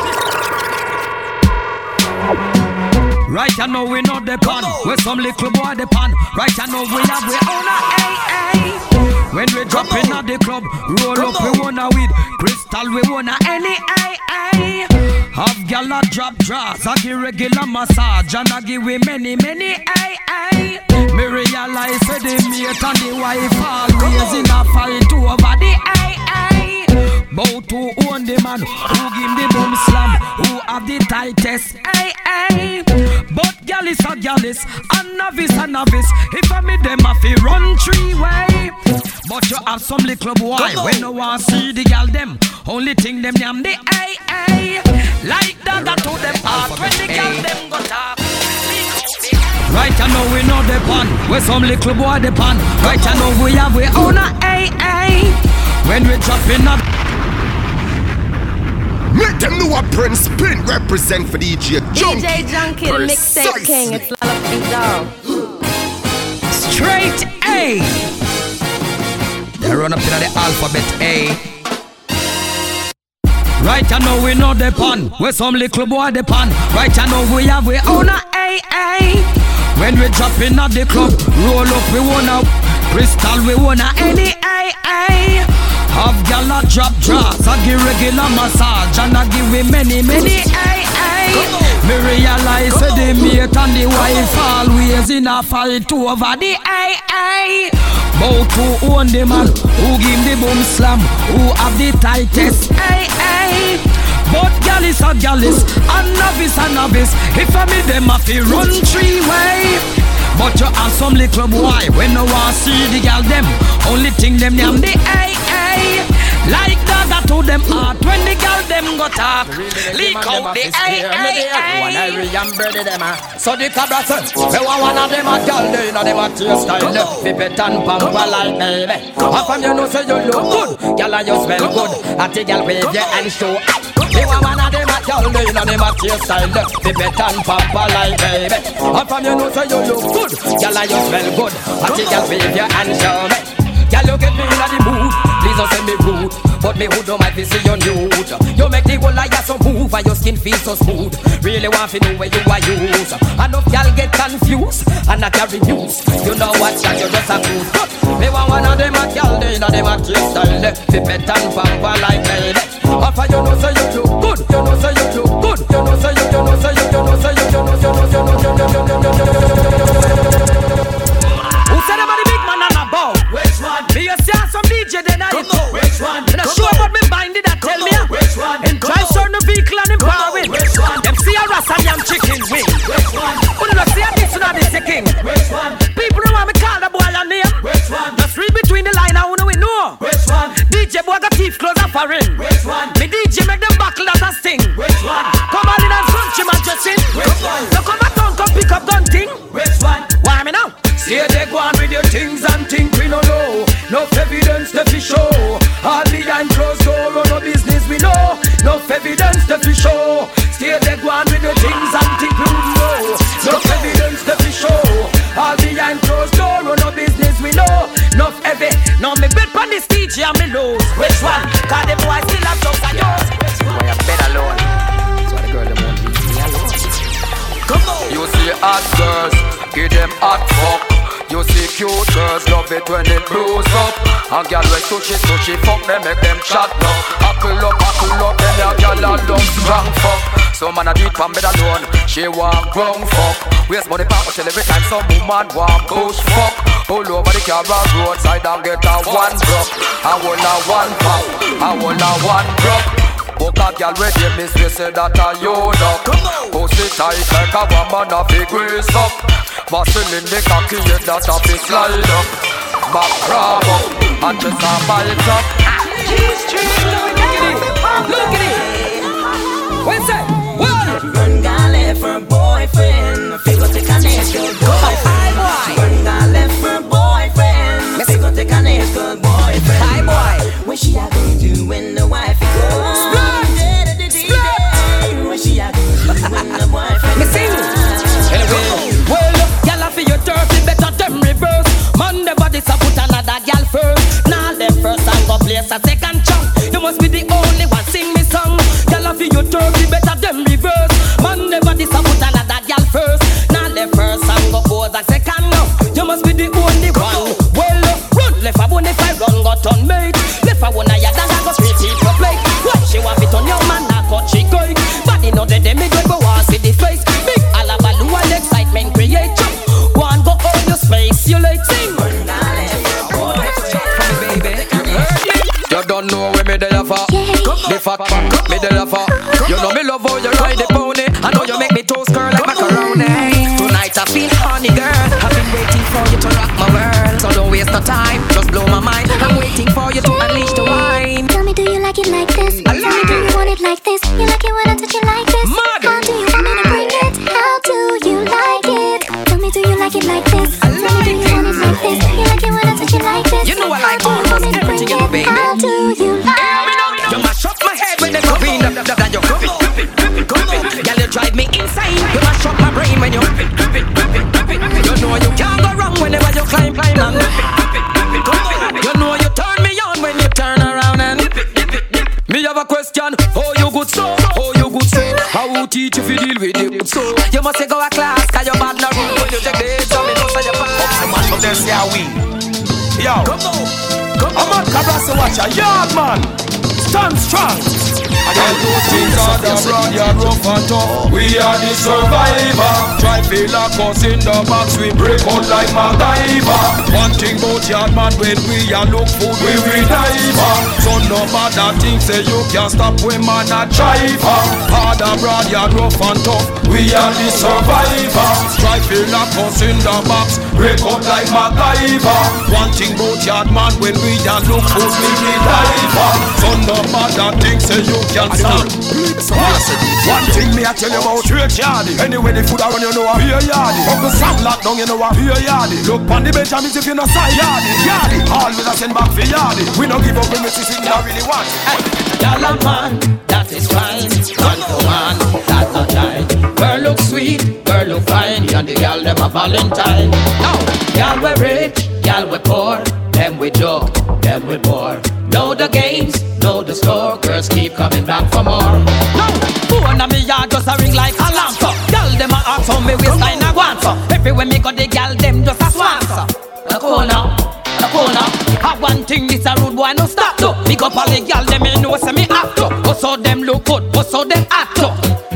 Right, I know we know the pan. We some little boy the pan. Right, I know we have we own a AA. When we drop in at the club, roll up we wanna weed. Crystal we wanna any AA. Have gal a drop draws, I give regular massage and I give we many many AA. Me realize say the mate and the wife always in a fight over the AA. Bout to own the man who give the boom slam, who have the tightest AA. But gal is a gal is, a novice a novice. If I meet them, I fi run three way. But you have some little boy when no one see the gal them. Only thing them name the AA. Like that, I told them part when the gal them go talk. Right, I know we know the pan. We some little boy the pan. Right, I know we have we own a AA. When we drop in a
Make them know a Prince Pin represent for DJ Junky.
DJ Junky, the mixtape king. It's Lollapink Dog.
straight A. They run up to the alphabet A. Right, I know we know the pan. We some little boy the pan. Right, I know we have we own a AA. When we drop in at the club, roll up we wanna crystal we wanna any AA. Have gal a drop draws, I give regular massage and I give we many many AA. Me realize say the mate and the wife always in a fight over the AA. Bout to own the man who give the boom slam, who have the tightest AA. But gal is a gal is, a novice a novice. If I meet them, I fi run three way. Little boy when no one see the gal them. Only thing them name the AA. Like that, I told them heart when the gal them go talk. Leak out the AA. Ah. So the Cobra said, "We want one of them a gal, they know them a taste style. Flip it and pamper like baby. And from you know say you look good, gal and you smell good. At the gal wave your hand show. We want one of them a gal, they know them a taste style. Flip it and pamper like baby. And from you know say you look good, gal and you smell good. At the gal wave your hand show me. Girl, you get me in the mood. Please don't say me rude, but me who don't mind to see you nude. You make the whole life so move and your skin feel so smooth. Really want to know where you are used. Enough girl get confused and not carry news. You know what? That you just a cruise. Me want one of them a girl, they know them a taste style. Fi pet and pamper like baby. After you know say you look good, you know say you look good, you know say you, you know say you, you know say you, you know, you know, you know, you know, you know, you know, you know. Who said them are the big man and a bow? Which one? Me you see some DJ then I
which one?
I show about me bind it that tell me
which one? Come
drive
on.
certain vehicle and
Come on,
empowering
which one?
Them see a ras and yam chicken wing
Which one?
Who not see a this and a this a king
Which one?
People don't want me call the boy a name
Which one?
Just read between the line and who know we know
Which one?
DJ boy got teeth close and foreign
Which one?
Me DJ make them buckle that a sting
Which one?
Come on in and front him and just sing
Which one?
So come back down come pick up gun thing
Which one?
Why me now? Say they go on with your things and think we no know. No evidence to fi show. All behind closed door, run no business we know. No evidence to fi show. Stay they go on with your things and think we no know. No evidence to fi show. All behind closed door, run no business we know. No heavy. Now me bet on this DJ and me lose. Which one? Cause the boy still have jokes and yours.
Boy, I'm bed alone. That's why the girl them won't leave me alone.
Come on.
You see hot girls, give them hot fuck. You see cute girls, love it when it blows up. And girl when sushi sushi fuck them, make them chat now. Huckle up, huckle up, then your girl a love strong fuck. Some man a do it from bed alone, she want grown fuck. Waste money back hotel every time some woman want push fuck. Pull over the car roadside and get a one drop. I want a one pop, I want a one drop. Book a girl ready, miss we say that a you up Pussy tight like a woman a fi grease up Muscle in the cocky, yeah, that a fi slide up Back crab up
and just a bite up.
Look at it, look at it. What's that? Well,
Run gal left her boyfriend. Fi go take a next girl
them me good, but want see the face. Big alabalu and excitement create. One go all your space, you like sing.
You don't know where me there for. The fat me there for. You know me love how you ride the pony. I know you make me toast curl like macaroni. Tonight I feel honey, girl. I've been waiting for you to rock my world. So don't waste no time, just blow my mind. I'm waiting for you to unleash the wine. Yo, Come on, come on.
I'm
on.
a Kabasa watch a yard man. Stand strong.
Got two things. We are the survivor. Try feel like us in the box, we break out like MacGyver. One thing about yard man, when we are look food, we will diver. So no matter things say you can't stop, we man a driver. Hard and broad, yeah, rough and tough. We are the survivor. Try feel like us in the box, break out like MacGyver. One thing about yard man, when we are look food, we will diver. So no matter things say you can't stop.
One thing me I tell you about straight yardy. Anyway the food around you know a beer yardy. Uncle Sam lock down you know a beer yardy. Look pon the Benjamins if you no side yardy. Yardy. Always I send back for yardy. We no give up when we see things I really want.
Y'all a man, that is fine. One for one, that's not right. Girl look sweet, girl look fine. And the girl them a Valentine. Now, y'all we rich, y'all we poor. Them we joke, them we poor. Know the games, know the score. Girls keep coming back for more. Now, phone a me yard just a ring like alarm so. Girl them a ask how me waistline a want so. Everywhere me go, the girl them just a swan so. A corner, a corner. Have one thing, this a rude boy no stop to. Pick up all the girl them me know say me have to. But so them look good, but so them act to.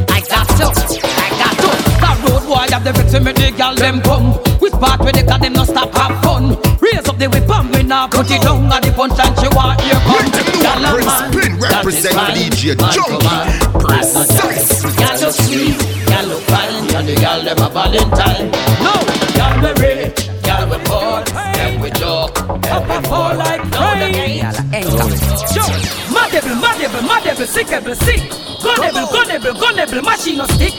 I got to, I got to. That road boy have the vex when me the girl them come. Which part where they got them no stop have fun. Raise up the weapon, we now put it down at the punch and she want here
represent
fine.
DJ
Man to
Junky.
man,
Precise.
right. Girl look sweet, girl look fine, and the girl them a Valentine. No, girl we rich, girl we poor, them we joke, them we fall like rain. Yo, madable, madable, madable, sickable, sick. Gunnable, gunnable, gunnable, machine no stick.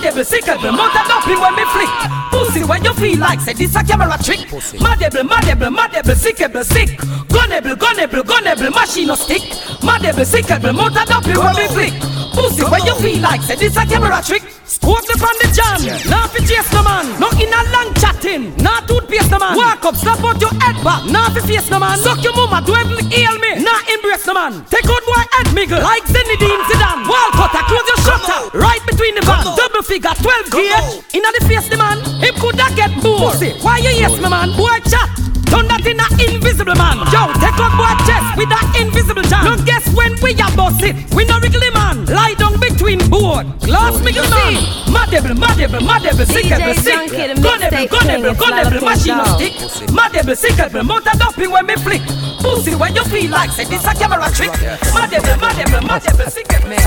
Madable, sickable, motor dumping when me flick. Pussy when you feel like say this a camera trick. Madable, madable, madable, sickable, sick. Gunnable, gunnable, gunnable, machine no stick. Madable, sickable, motor dumping when me flick. Pussy when you feel like say this a camera trick. Scope the from the jam, now fi chase no man. No in a long chatting, not toothpaste no man. Walk up, slap out your head back, now fi face no man. Suck your mama, do even heal me, now embrace no man. Take out boy head miggle like Zinedine Zidane. Wall cutter, close your shutter, right between the van. Double figure, 12 gauge, inna the face the man. Him coulda get more. Pussy, why you yes me man? Boy chat. Turn that in a invisible man. Yo, take out boy chest with that invisible jam. Don't guess
when we a bust it. We no wriggly man. Lie down between board. Glass wriggly man. Madable, madable, madable, sickable, sick.
Junky, the
Gunnable,
mixtape
gunnable,
king, it's
gunnable,
Lala
machine
Pink
of stick. Madable, sickable, motor dumping when me flick. Pussy when you feel like say this a camera trick. Madable, madable, madable, sickable.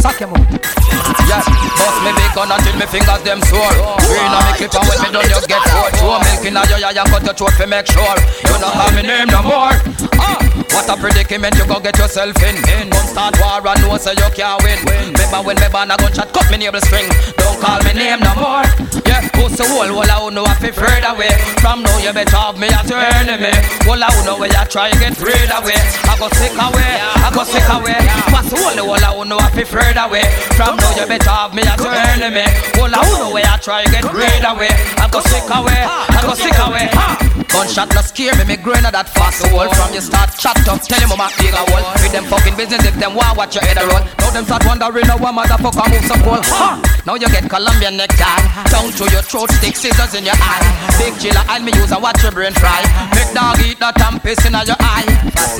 Suck your mouth. Yeah, bust me big gun until me fingers them sore. Green on me clip and when me done you get bored. Throw milk in a your yaya cut your throat fi make sure you not call me name no more. Ah, what a predicament you go get yourself in. in. Gun start war and know say you can't win. Remember when me ban a gunshot cut me navel string. Don't call me name no more. Yeah, pussy whole whole a who know I fi further away. From now you better have me as your enemy. Whole a who know where you try get rid away. I go sick away, I go sick away. Pass whole whole a who know I fi further away. From now you better have me as your enemy. Whole a who know where you try get rid away. I go sick away, I go sick away. Gunshot no scare me, me growing at that fast wall From you start chat up, tell him mama big a wall With them fucking business if them want watch your head roll them start wondering how a motherfucker move so cool ha! Now you get Colombian necktie Down to your throat, stick scissors in your eye. Big chiller and me use and watch your brain fry. Make dog eat that and piss in your eye.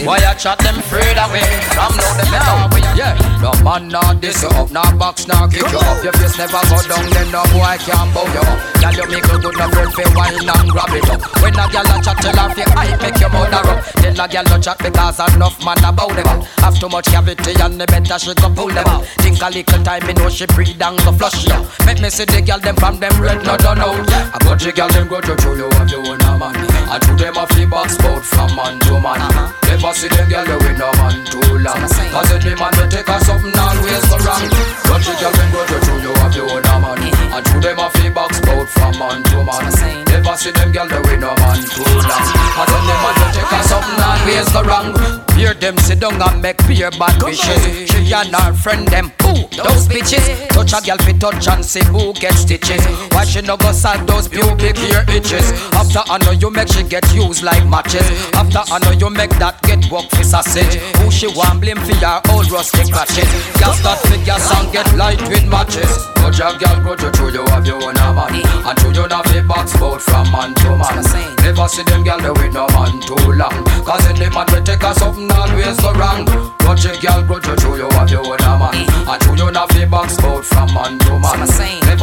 Why you chat them afraid away From now them better way Yeah, no man not this up, not box, not kick you up. Your face never go down, then no boy can bow you up. Girl you make a good no friend fi wine and grab it up. When a girl a chat tell her fi hype make your mother up Tell a girl no chat because enough man about them. Out Have too much cavity and the better she go pull them out Think a little time me know she breathe and go flush you Make me see the girl them from them red no done out A bunch of girl them go to show you have you own a man? And to them a fi box bout from man to man. Never see them girl you with no man too long Cause any man we take a something always go wrong. Bunch of girl them go to you have you own man And to them a fi box bout from man to man. Never see them girl they with no man too long Cause any man we take a something always go wrong Hear them sit down and make beer bad wishes. She and her friend them Ooh, those bitches. Touch a girl fi touch and see who get stitches. Why she no go solve those pubic hair itches? After I know you make she get used like matches. After I know you make that get work for sausage. Who she want blame for your old rusty crutches? Girl start fi gas and get light with matches. Touch a girl go to show you have your own man And show you not fi box bout from man to man. Never see them girl with no man too long Cause any man we take a something always go wrong. Touch a girl go to show you have your own man. And show you not fi box bout from man to man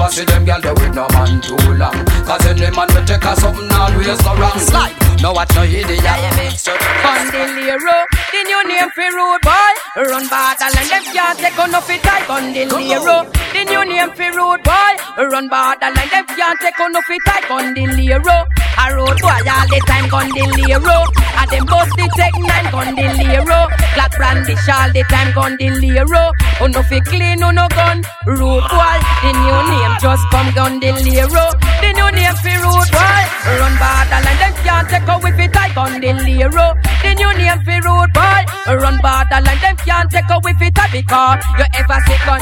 Never see them girl they with no man too long Cause any man we take a something always go wrong Slide, no what no idiot
Bandilero, the new name for road boy. Run borderline, them can't take on off it. Bandilero, the new name for road boy. Run borderline, them can't take on off it. Bandilero, a road boy all the time. Bandilero, and them bust the take nine. Bandilero, black brandish all the time. Bandilero, oh no fi clean, oh no gun. Road boy, the new name just come. Bandilero, the new name for road boy. Run borderline, them can't take on with it tight. Bandilero, the new name for road boy. Run borderline, them can't take away fit a because you ever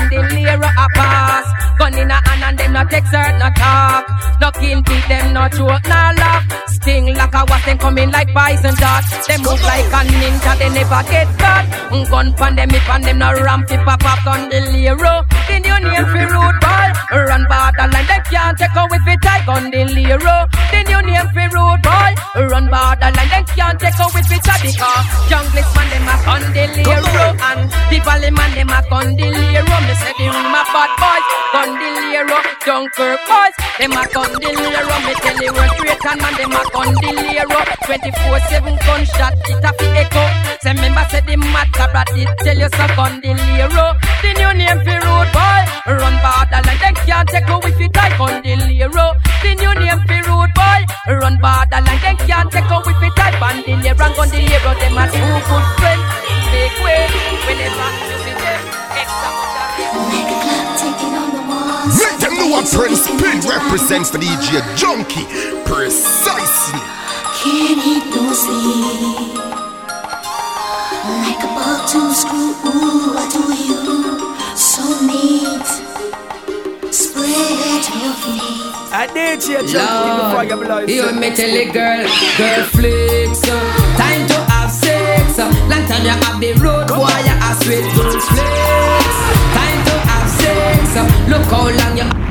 the lira a pass. Gun in a hand and them not take cert, not talk. No kill beat them, not choke, not laugh. Sting like a was them coming like poison dart. Them move like a ninja, they never get caught. Mm, Gun pan them, if and them no ramp, if pop up gun the lira. The new name for road boy. Run borderline, them can't take away fit a gun the lira. The new name for road boy. Run borderline, them can't take away fit a because junglist man them a condilero and people man them a condilero. Me say the room a bad boys, condilero. Dunkirk boys, them a condilero. Me tell you where Drayton man them a gun condilero. 24/7 gunshot, it a fi echo. Say member say the matter, but it tell you so condilero. The new name for road boy, run borderline. Them can't take away fi die condilero. The new name for road boy, run borderline. Them can't take away fi die bandilero and condilero. Them a two good friends. Make way whenever you see them.
Let them know what Prince Pin represents for DJ Junky. Precisely.
Can't eat no sleep. Like a ball to screw, ooh, I do you so neat. Spread your feet.
I did you before you
Lord, you me tell a girl, girl flicks uh, Time to have sex uh, Long time you have the road boy You a sweet girl flicks Time to have sex uh, Look how long you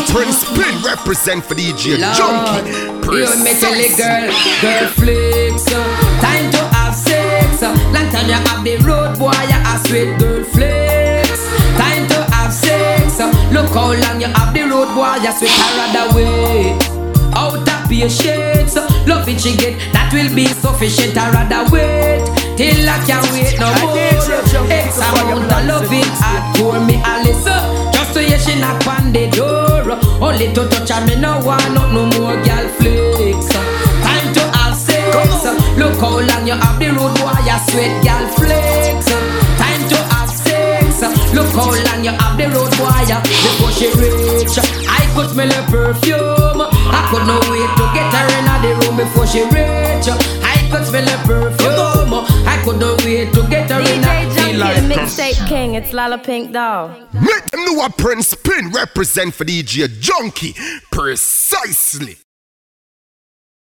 a
Prince Spin represent for DJ Junky.
You me tell it, girl, girl flicks. Time to have sex. Long time you have the road boy, you a sweet girl flicks. Time to have sex. Look how long you have the road boy, you sweet I rather wait. Out of patience, love it she get, that will be sufficient. I rather wait till I can't wait no more. X amount of loving hardcore me Alice. uh, To hear she knock on the door. Oh, Only to touch her, me no want no, no more girl flicks. Time to have sex. Look how long you have the road boy, you sweat girl flicks. Time to have sex. Look how long you have the road boy before she reach. I could smell her perfume. I could not wait to get her in the room before she reach. I could smell her perfume. I could not wait to get her in
DJ
the
Junky, the mixtape king. It's Lala Pink Doll.
Make them know a Prince Spin represent for DJ Junky. Precisely.